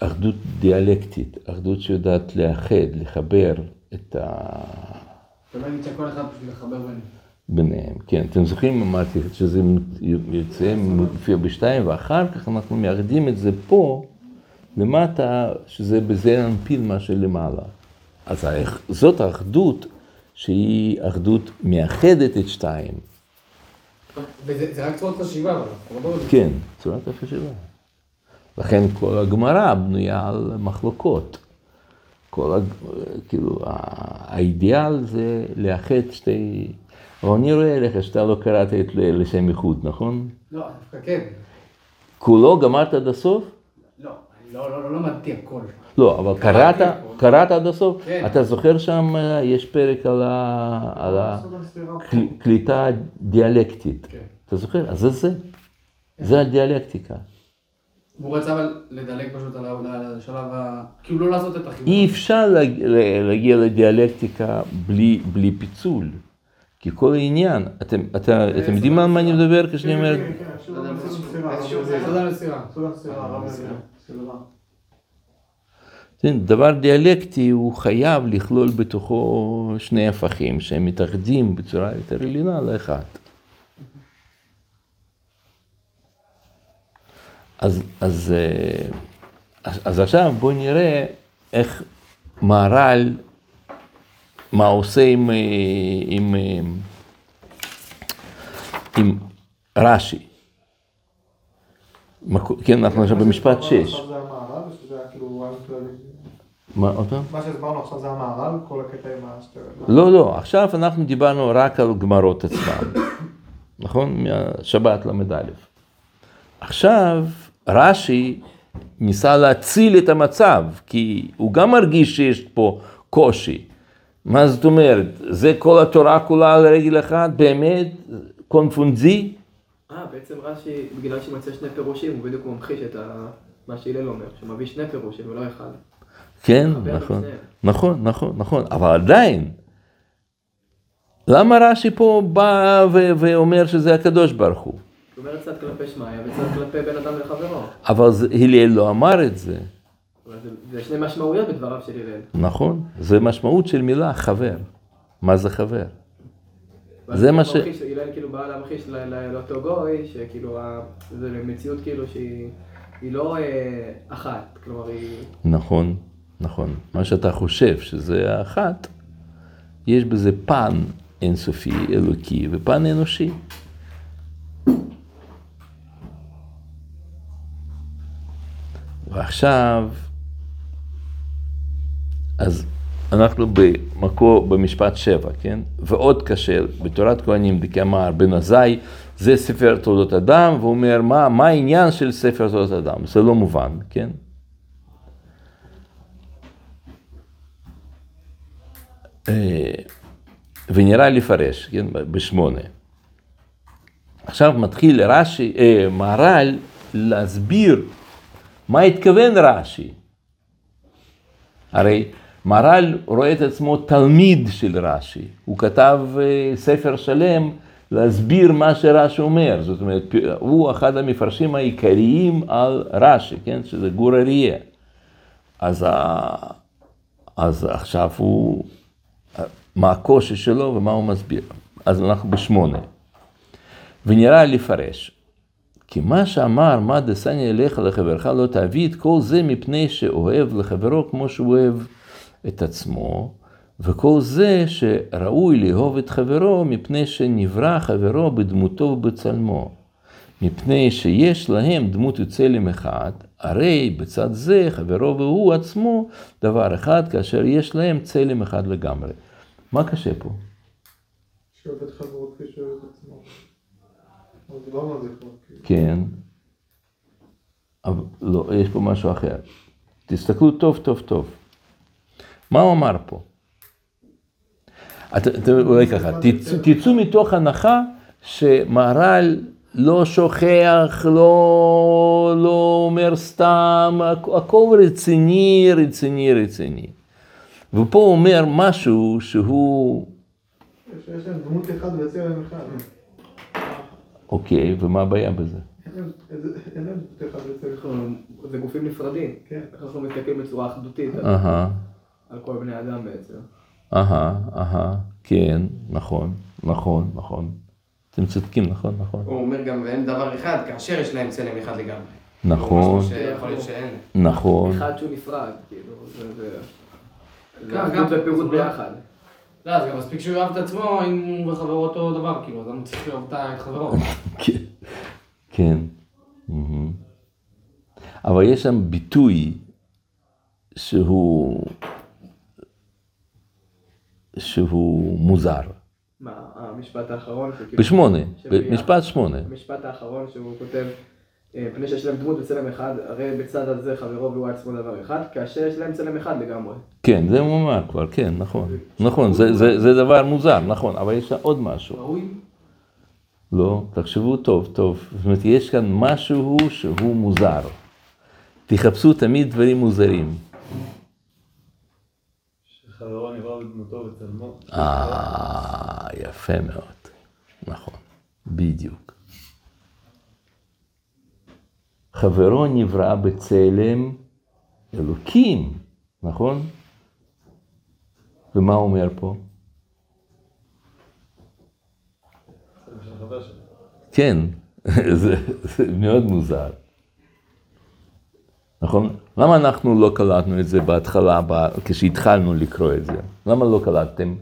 אחדות דיאלקטית, אחדות שיודעת לאחד, לחבר את ה... אתה לא נגיד שכל אחד בשביל לחבר ביניהם. ביניהם. כן, אתם זוכרים, אמרתי שזה יוצא, מופיע בשתיים, ואחר כך אנחנו מאחדים את זה פה, למטה, שזה בזה ננפיל מה שלמעלה. אז זאת האחדות שהיא אחדות מאחדת את שתיים. וזה זה רק צורת חשיבה, אבל לא. כן, צורת החשיבה. לכן כל הגמרא בנויה על מחלוקות. כל, הג... כאילו, האידיאל זה לאחד שתי... אבל אני רואה לך שאתה לא קראת את לשם איחוד, נכון? לא, דווקא כן. כולו גמרת עד הסוף? לא, לא, לא, לא למדתי הכל. לא, אבל קראת. קראת עד הסוף? כן. אתה זוכר שם, אה, יש פרק על ה-. הקליטה דיאלקטית. כן. אתה זוכר? אז זה זה. זה הדיאלקטיקה. והוא רצה אבל לדלג פשוט על השלב ה... כאילו לא לעשות את החיבור. אי אפשר להגיע לדיאלקטיקה בלי, בלי פיצול. כי כל העניין, אתם, אתה, אתם יודעים על מה אני מדבר כשאני אומר? כן, כן, כן, סוד לוי. סוד המסירה. כן, דבר דיאלקטי הוא חייב לכלול בתוכו שני הפכים שהם מתאחדים בצורה יותר עליונה לאחד. אז, אז, אה, אז, אז עכשיו בואו נראה איך מהר"ל, מה עושה עם, אה, עם, אה, עם רש"י. כן, אנחנו עכשיו במשפט שש. כאילו. מה עוד פעם? מה שהסברנו עכשיו זה המערב, כל הקטע עם השטר. לא, לא, עכשיו אנחנו דיברנו רק על גמרות עצמם, נכון? מהשבת ל"א. עכשיו רש"י ניסה להציל את המצב, כי הוא גם מרגיש שיש פה קושי. מה זאת אומרת? זה כל התורה כולה על רגל אחת? באמת? קונפונזי? אה, בעצם רש"י, בגלל שמציע שני פירושים, הוא בדיוק ממחיש את. מה שהלל אומר, שהוא מביא שני פירושים ולא אחד. כן, את נכון. נכון, נכון, נכון, אבל עדיין, למה רש"י פה בא ואומר שזה הקדוש ברוך הוא? הוא אומר צד כלפי שמאיה וצד כלפי בין אדם לחברו. אבל הלל לא אמר את זה- זה שני משמעויות בדבריו של הלל. נכון? זה משמעות של מילה חבר. מה זה חבר? זה מה ש- הלל כאילו בא להמחיש לאותו גוי, שכאילו, זה מציאות כאילו שהיא היא לא אה, אחת, כלומר היא... נכון, נכון. מה שאתה חושב שזה האחת, יש בזה פן אינסופי, אלוקי, ופן אנושי. ועכשיו, אז אנחנו במקור, במשפט שבע, כן? ועוד קשה, בתורת כהנים דקאמר בן עזאי, זה ספר תולדות אדם, והוא אומר, מה, מה העניין של ספר תולדות אדם? זה לא מובן, כן? אה, ונראה לפרש, כן, בשמונה. עכשיו מתחיל רש"י, אה, מהר"ל להסביר מה התכוון רש"י. הרי מהר"ל רואה את עצמו תלמיד של רש"י, הוא כתב אה, ספר שלם להסביר מה שרש"י אומר, זאת אומרת, הוא אחד המפרשים העיקריים על רש"י, כן, שזה גור אריה. אז, ה... אז עכשיו הוא, מה הקושי שלו ומה הוא מסביר. אז אנחנו בשמונה. ונראה לפרש. כי מה שאמר, מה דסני אליך לחברך לא תביא את כל זה מפני שאוהב לחברו כמו שהוא אוהב את עצמו, וכל זה שראוי לאהוב את חברו מפני שנברא חברו בדמותו ובצלמו. מפני שיש להם דמות וצלם אחד, הרי בצד זה חברו והוא עצמו דבר אחד, כאשר יש להם צלם אחד לגמרי. מה קשה פה? שאוהב את חברו כפי שאוהב את עצמו. אבל דיברנו על זה כבר. כאילו. כן, אבל לא, יש פה משהו אחר. תסתכלו טוב טוב טוב. מה הוא אמר פה? את- את- אולי ככה, תצאו- מתוך הנחה שמהר"ל לא שוכח, לא, לא אומר סתם, הכ- הכל רציני, רציני, רציני. ופה הוא אומר משהו שהוא, שיש להם דמות אחד וצלם אחד. אוקיי, ומה הבעיה בזה? להם- להם זה גופים נפרדים. כן. אנחנו מסתכלים בצורה אחדותית על- כל בני אדם בעצם. אהה, אהה, כן, נכון, נכון, נכון. אתם צודקים, נכון, נכון. הוא אומר גם, ואין דבר אחד, כאשר יש להם צלם אחד לגמרי. נכון. נכון. אחד שהוא נפרד, כאילו, זה... גם- ופירוט ביחד. לא, זה גם מספיק שהוא יאהב את עצמו אם הוא וחברו אותו דבר, כאילו, אז למה צריך לאהוב את חברו? כן, כן. אבל יש שם ביטוי שהוא, שהוא מוזר. מה, המשפט האחרון? שכאילו- בשמונה, במשפט שמונה. המשפט האחרון שהוא כותב, אה, פני שיש להם דמות וצלם אחד, הרי בצד הזה חברו והוא עצמו דבר אחד, כאשר יש להם צלם אחד לגמרי. כן, זה הוא אמר כבר, כן, נכון. נכון, זה, דבר מוזר, נכון, אבל יש עוד משהו. ראוי? לא, תחשבו טוב, טוב. זאת אומרת, יש כאן משהו שהוא מוזר. תחפשו תמיד דברים מוזרים. שחברו נברא בדמותו וצלמו. אה, יפה מאוד. נכון, בדיוק. חברו נברא בצלם אלוקים, נכון? ומה אומר פה? כן, זה מאוד מוזר. נכון? למה אנחנו לא קלטנו את זה בהתחלה, כשהתחלנו לקרוא את זה? למה לא קלטתם?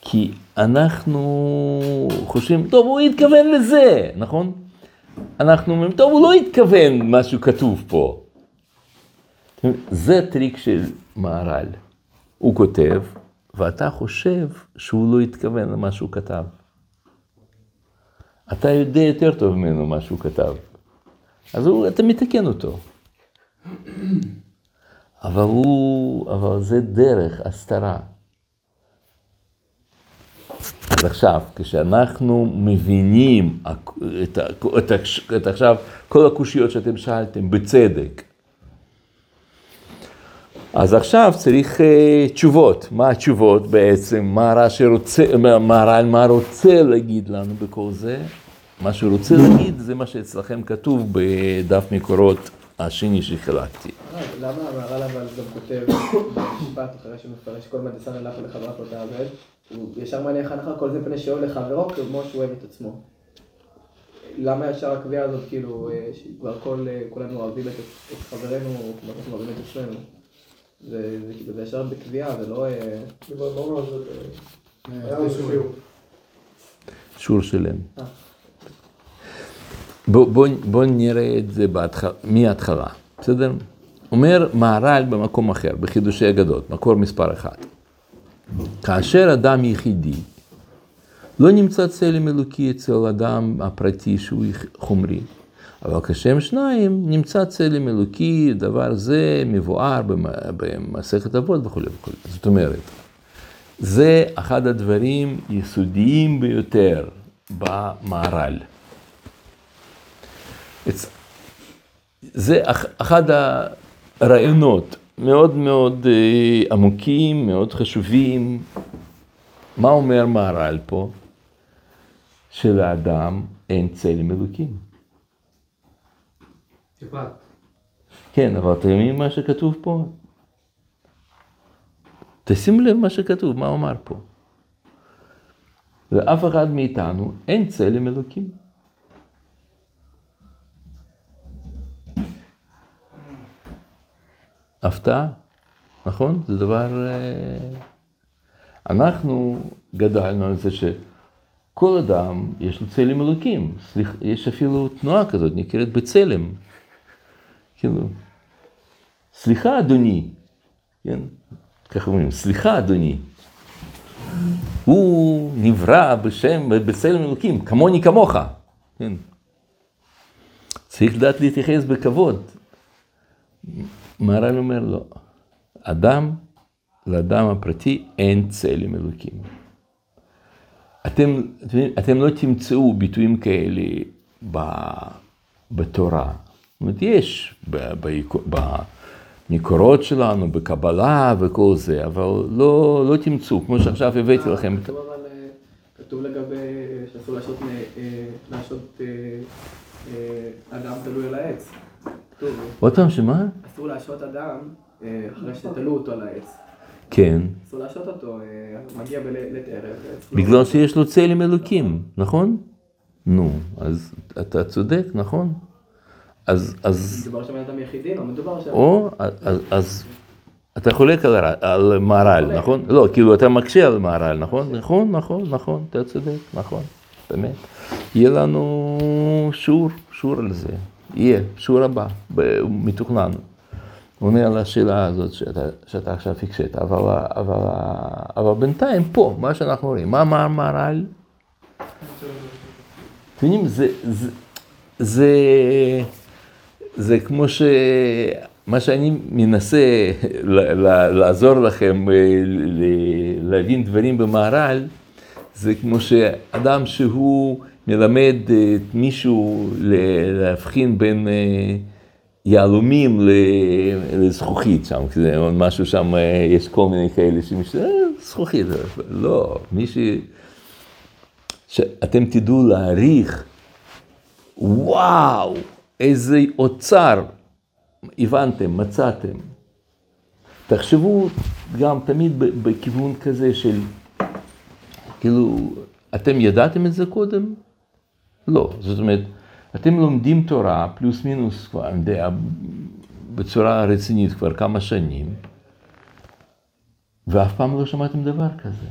כי אנחנו חושבים, טוב, הוא התכוון לזה, נכון? אנחנו אומרים, טוב, הוא לא התכוון מה שכתוב פה. זה טריק של מהר"ל. הוא כותב, ואתה חושב שהוא לא התכוון למה שהוא כתב. אתה יודע יותר טוב ממנו מה שהוא כתב. אז הוא, אתה מתקן אותו. אבל הוא, אבל זה דרך הסתרה. אז עכשיו, כשאנחנו מבינים את, את, ה- את עכשיו כל הקושיות שאתם שאלתם, בצדק, אז עכשיו צריך uh, תשובות. מה התשובות בעצם? מה רש"י רוצה, מה- מהר"ל מה רוצה להגיד לנו בכל זה? מה שהוא רוצה להגיד זה מה שאצלכם כתוב בדף מקורות השני שחילקתי. אה, למה המהר"ל אבל גם כותב במשפט אחרי שמפרש כל מדסן הלך לחברת לא תעבד, הוא ישר איך הנחה כל זה פני שאוהב לחברו כמו שהוא אוהב את עצמו. למה ישר הקביעה הזאת כאילו אה, שכבר כל, אה, כולנו אוהבים את, חברינו כמו שאנחנו אוהבים את עצמנו. זה, זה כאילו זה ישר בקביעה זה. שיעור. שיעור שלם. בואו בוא, בוא נראה את זה בהתחלה, מההתחלה, בסדר? אומר מהר"ל במקום אחר, בחידושי אגדות, מקור מספר אחד. כאשר אדם יחידי, לא נמצא צלם אלוקי אצל אדם הפרטי שהוא חומרי, אבל כשם שניים, נמצא צלם אלוקי, דבר זה מבואר במ- במסכת אבות וכו' וכו'. זאת אומרת, זה אחד הדברים יסודיים ביותר במהר"ל. זה אח- אחד הרעיונות מאוד מאוד אה, עמוקים, מאוד חשובים. מה אומר מהר"ל פה? שלאדם אין צלם אלוקים. כן, אבל אתם מבינים מה שכתוב פה? תשימו לב מה שכתוב, מה הוא אמר פה. לאף אחד מאיתנו אין צלם אלוקים. הפתעה, נכון? זה דבר... אה, אנחנו גדלנו על זה שכל אדם יש לו צלם אלוקים. יש אפילו תנועה כזאת, נקראת בצלם. כאילו, סליחה אדוני, כן? ככה אומרים, סליחה אדוני. הוא נברא בשם, בצלם אלוקים, כמוני כמוך, כן? צריך לדעת להתייחס בכבוד. מהר"ל אומר לו, אדם, לאדם הפרטי אין צלם אלוקים. אתם, אתם, לא תמצאו ביטויים כאלה ב, בתורה. זאת אומרת, יש במקורות שלנו, בקבלה וכל זה, אבל לא, לא תמצאו, כמו שעכשיו הבאתי לכם. כתוב אה, לגבי שאסור לעשות, אה, לעשות אה, אה, אדם תלוי על העץ. כתוב, עוד פעם, שמה? אסור להשעות אדם אה, אחרי שתלו אותו על העץ. כן, אסור להשעות אותו, אה, מגיע בלית ערב. לא- בגלל שיש לו צלם אלוקים, נכון? נו, אז אתה צודק, נכון? אז, אז, מדובר שם על אדם יחידי, לא מדובר שם. או, אז, אז אתה חולק על, על מהר"ל, נכון? לא, כאילו אתה מקשה על מהר"ל, נכון? נכון, נכון, נכון, אתה צודק, נכון, באמת. יהיה לנו שיעור, שיעור על זה, יהיה, שיעור הבא, מתוכנן. עונה על השאלה הזאת שאתה, שאתה עכשיו הקשית, אבל, אבל, אבל בינתיים פה, מה שאנחנו רואים, מה אמר מהר"ל? אתם יודעים, זה, זה, זה, זה כמו ש... מה שאני מנסה לעזור לכם אה, להבין דברים במהר"ל, זה כמו שאדם שהוא מלמד אה, את מישהו להבחין בין אה, יהלומים לזכוכית שם, כי זה משהו שם, אה, יש כל מיני כאלה שמשתמשים, זכוכית, לא, מי ש... שאתם תדעו להעריך, וואו, איזה אוצר הבנתם, מצאתם. תחשבו גם תמיד בכיוון כזה של, כאילו, אתם ידעתם את זה קודם? לא, זאת אומרת, אתם לומדים תורה פלוס מינוס כבר, אני יודע, בצורה רצינית כבר כמה שנים, ואף פעם לא שמעתם דבר כזה.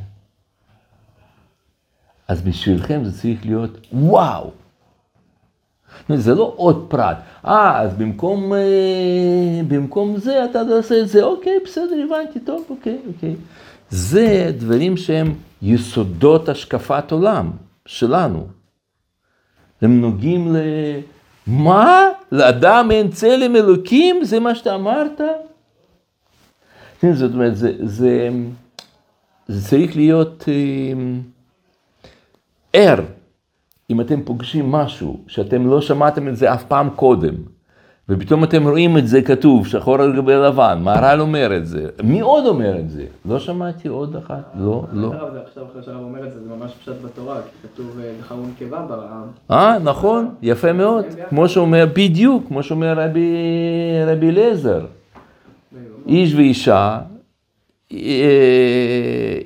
אז בשבילכם זה צריך להיות וואו. זה לא עוד פרט. אה, אז במקום, אה, במקום זה אתה תעשה את זה, אוקיי, בסדר, הבנתי, טוב, אוקיי, אוקיי. זה דברים שהם יסודות השקפת עולם שלנו. הם נוגעים ל... מה? לאדם אין צלם אלוקים? זה מה שאתה אמרת? כן, זאת אומרת, זה, זה, זה צריך להיות אה, ער. אם אתם פוגשים משהו שאתם לא שמעתם את זה אף פעם קודם, ופתאום אתם רואים את זה כתוב, שחור על גבי לבן, מהר"ל אומר את זה, מי עוד אומר את זה? לא שמעתי עוד אחת, לא, לא. עכשיו אחרי שהרב אומר את זה, זה ממש פשט בתורה, כי כתוב אה, זכר ונקבה ברעם. אה, נכון, יפה מאוד, כמו שאומר, בדיוק, כמו שאומר רבי, אליעזר, איש ואישה, אה,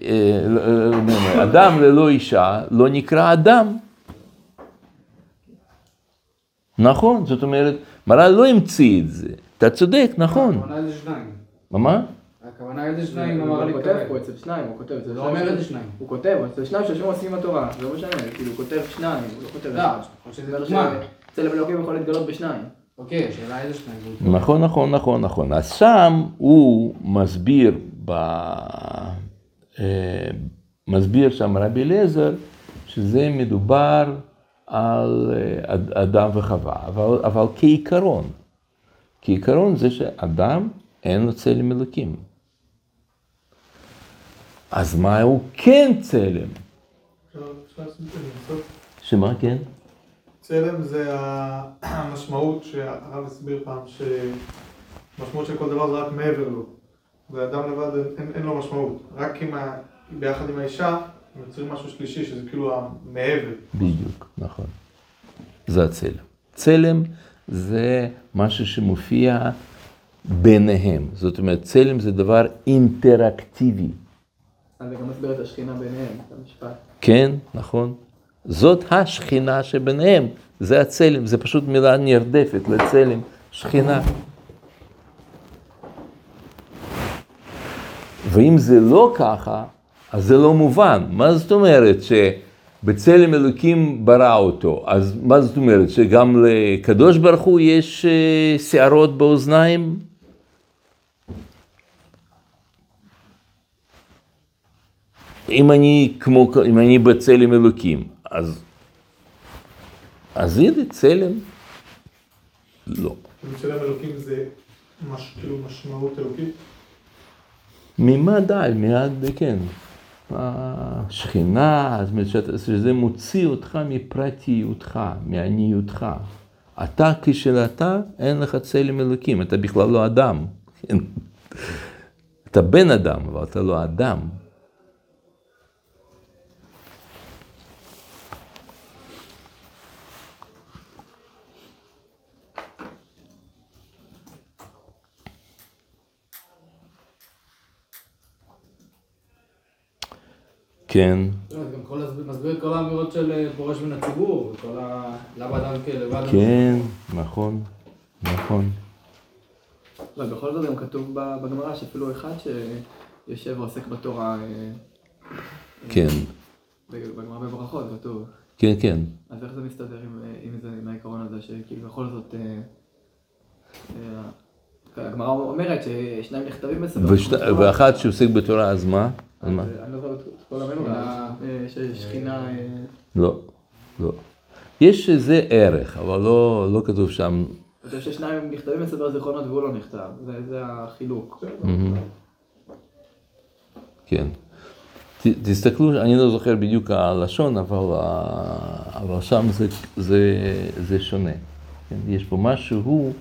אה, אדם ללא אישה לא נקרא אדם. נכון, זאת אומרת, מר"ל לא המציא את זה, אתה צודק, נכון. הכוונה היא לשניים. מה? הכוונה היא לשניים, הוא אמר לי כותב. פה אצל שניים, הוא כותב אצל לא שניים. אומר את זה שניים. הוא כותב, אצל שניים שיושבים עושים בתורה, זה לא משנה, כאילו הוא כותב שניים, הוא לא כותב לא, אחד. שזה דוגמה. שצלם אלוקים יכול להתגלות בשניים. אוקיי, השאלה איזה שניים. נכון, נכון, נכון, נכון. אז שם הוא מסביר, ב... אה, מסביר שם רבי אליעזר, שזה מדובר על אה, אד- אדם וחווה, אבל, אבל כעיקרון. כעיקרון זה שאדם אין לו צלם אלוקים. אז מה הוא כן צלם? שמה כן? צלם זה המשמעות שהרב הסביר פעם, שמשמעות של כל דבר זה רק מעבר לו. ואדם לבד אין, אין, לו משמעות. רק עם ה... ביחד עם האישה, יוצרים משהו שלישי, שזה כאילו המעבר. בדיוק, נכון. זה הצלם. צלם זה משהו שמופיע ביניהם. זאת אומרת, צלם זה דבר אינטראקטיבי. אז זה גם מסביר את השכינה ביניהם, את המשפט. כן, נכון. זאת השכינה שביניהם. זה הצלם, זה פשוט מילה נרדפת לצלם, שכינה. ואם זה לא ככה, אז זה לא מובן. מה זאת אומרת שבצלם אלוקים ברא אותו? אז מה זאת אומרת, שגם לקדוש ברוך הוא יש אה, שערות באוזניים? אם אני כמו, אם אני בצלם אלוקים, אז, אז הנה צלם. לא. צלם אלוקים זה מש, כאילו משמעות אלוקית. ממד על, מיד, כן. השכינה, זאת אומרת שזה מוציא אותך מפרטיותך, מעניותך. אתה כשאתה, אין לך צלם אלוקים, אתה בכלל לא אדם. כן? אתה בן אדם, אבל אתה לא אדם. כן, לא, גם להסביר- מסביר כל האמירות של אה, פורש מן הציבור, וכל ה... למה אדם כלבד... כן, נכון, נכון. אבל בכל זאת גם כתוב בגמרא שאפילו אחד שיושב ועוסק בתורה, אה, כן, בגמרא בברכות כתוב. כן, כן. אז איך זה מסתדר עם, אה, עם זה, עם העיקרון הזה, שכאילו בכל זאת... אה, אה, הגמרא אומרת ששניים נכתבים בספר. ושת- ואחד שעוסק בתורה, אז מה? אז מה? אז, אה, אני לא זוכר את כל המילה, ששכינה... אה, לא, לא. יש איזה ערך, אבל לא, לא כתוב שם. אני חושב ששניים נכתבים בספר זיכרונות והוא לא נכתב, זה, זה החילוק. כן. ת, תסתכלו, אני לא זוכר בדיוק הלשון, אבל, אבל שם זה, זה, זה שונה. כן? יש פה משהו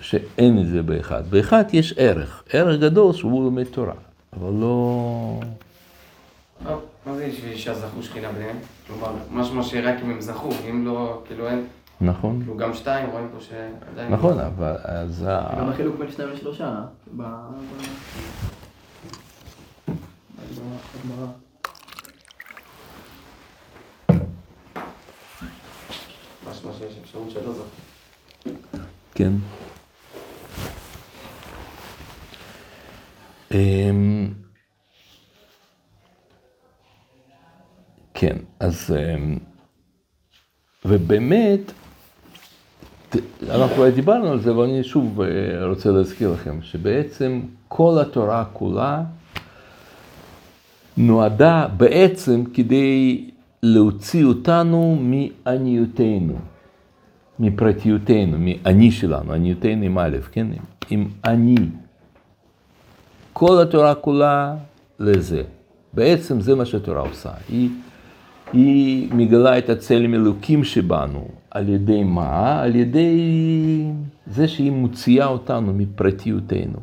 שאין את זה באחד. באחד יש ערך, ערך גדול שהוא לומד תורה, אבל לא... מה מה זה בשביל שהזכו שכינה ביניהם? כלומר, משמע שרק אם הם זכו, אם לא, כאילו אין, נכון? כאילו גם שתיים, רואים פה שעדיין... נכון, אבל אז... ה- גם החילוק בין שניים לשלושה, ב... ב- בגמרא. משמע שיש אפשרות שלא זכו. כן. כן, אז... אמ, ובאמת, אנחנו דיברנו על זה, אבל אני שוב אה, רוצה להזכיר לכם, שבעצם כל התורה כולה נועדה בעצם כדי להוציא אותנו מעניותנו. מפרטיותנו, מאני שלנו, עניותנו עם א', כן? עם אני. כל התורה כולה לזה. בעצם זה מה שהתורה עושה. היא, היא מגלה את הצלם אלוקים שבנו. על ידי מה? על ידי זה שהיא מוציאה אותנו מפרטיותנו.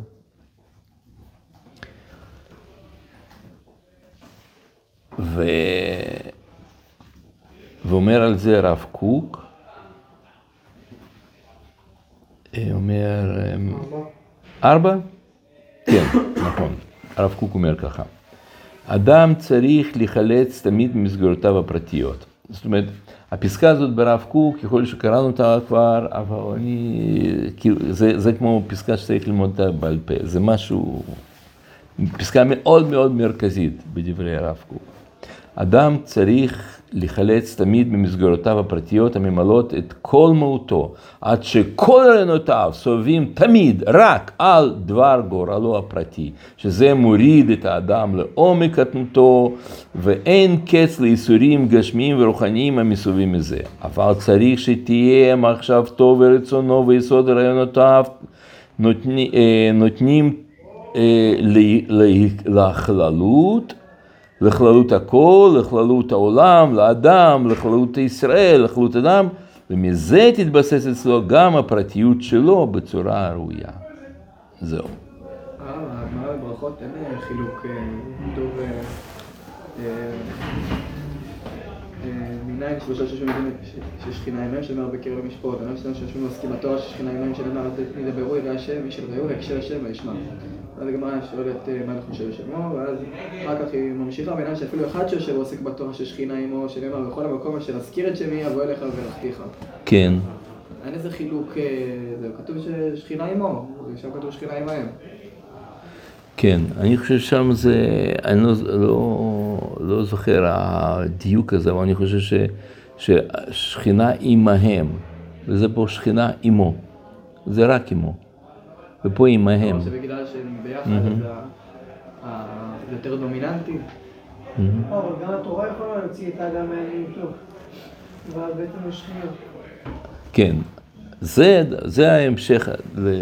ו... ואומר על זה הרב קוק, אה, אומר, אמ, ארבע? כן, נכון. הרב קוק אומר ככה. אדם צריך להיחלץ תמיד ממסגרותיו הפרטיות. זאת אומרת, הפסקה הזאת ברב קוק, יכול להיות שקראנו אותה כבר, אבל אני, כאילו, זה, זה כמו פסקה שצריך ללמוד אותה בעל פה, זה משהו, פסקה מאוד מאוד מרכזית בדברי הרב קוק. אדם צריך להיחלץ תמיד במסגרותיו הפרטיות הממלאות את כל מהותו, עד שכל רעיונותיו סובבים תמיד רק על דבר גורלו הפרטי, שזה מוריד את האדם לעומק קטנותו, ואין קץ לייסורים גשמיים ורוחניים המסובבים מזה. אבל צריך שתהיה מחשבתו ורצונו ויסוד רעיונותיו נותני, אה, נותנים אה, ל- ל- לכללות. הכל, לכללות העולם, לאדם, לכללות ישראל, לכללות אדם, ומזה תתבסס אצלו גם הפרטיות שלו בצורה הראויה. זהו. אה, הגמרא בברכות אין אה, חילוק, אה, אה, אה, אה, מניין שיושבים יודעים ששכינה עמהם שנאמר בקרב אדם שלנו שיושבים ועוסקים בתורה ששכינה עמהם שנאמר ידברו יראה השם, איש אל רעהו יקשה השם וישמע. ואז הגמרא שואלת אה, מה אנחנו חושב שמו, ואז אחר כך היא ממשיכה בעניין שאפילו אחד שיושב ועוסק בתורה ששכינה עמו, שנאמר בכל המקום אשר אזכיר את שמי אבוא אליך ולכתיך. כן, אין איזה חילוק, אה, זה כתוב ששכינה עמו, שם כתוב שכינה עמהם. כן, אני חושב שם זה, אני לא, לא, לא זוכר הדיוק הזה, אבל אני חושב ש, ששכינה עמהם, וזה פה שכינה עמו, זה רק עמו, ופה עמהם. או שבגלל שהם ביחד, אז ה- ה- זה יותר דומיננטי. אבל גם התורה יכולה להוציא את האדם מעניינותו. ואז בעצם יש שכינה. כן, זה, זה ההמשך,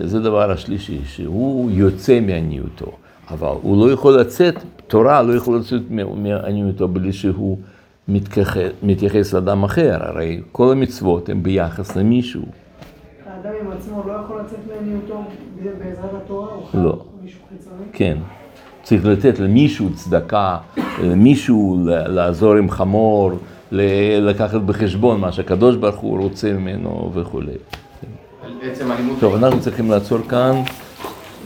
זה הדבר השלישי, שהוא יוצא מעניותו, אבל הוא לא יכול לצאת, תורה לא יכולה לצאת מעניותו בלי שהוא מתייחס לאדם אחר, הרי כל המצוות הן ביחס למישהו. האדם עם עצמו לא יכול לצאת מעניינותו בעזרת התורה? לא. כן, צריך לתת למישהו צדקה, למישהו לעזור עם חמור, לקחת בחשבון מה שהקדוש ברוך הוא רוצה ממנו וכולי. טוב, אנחנו צריכים לעצור כאן.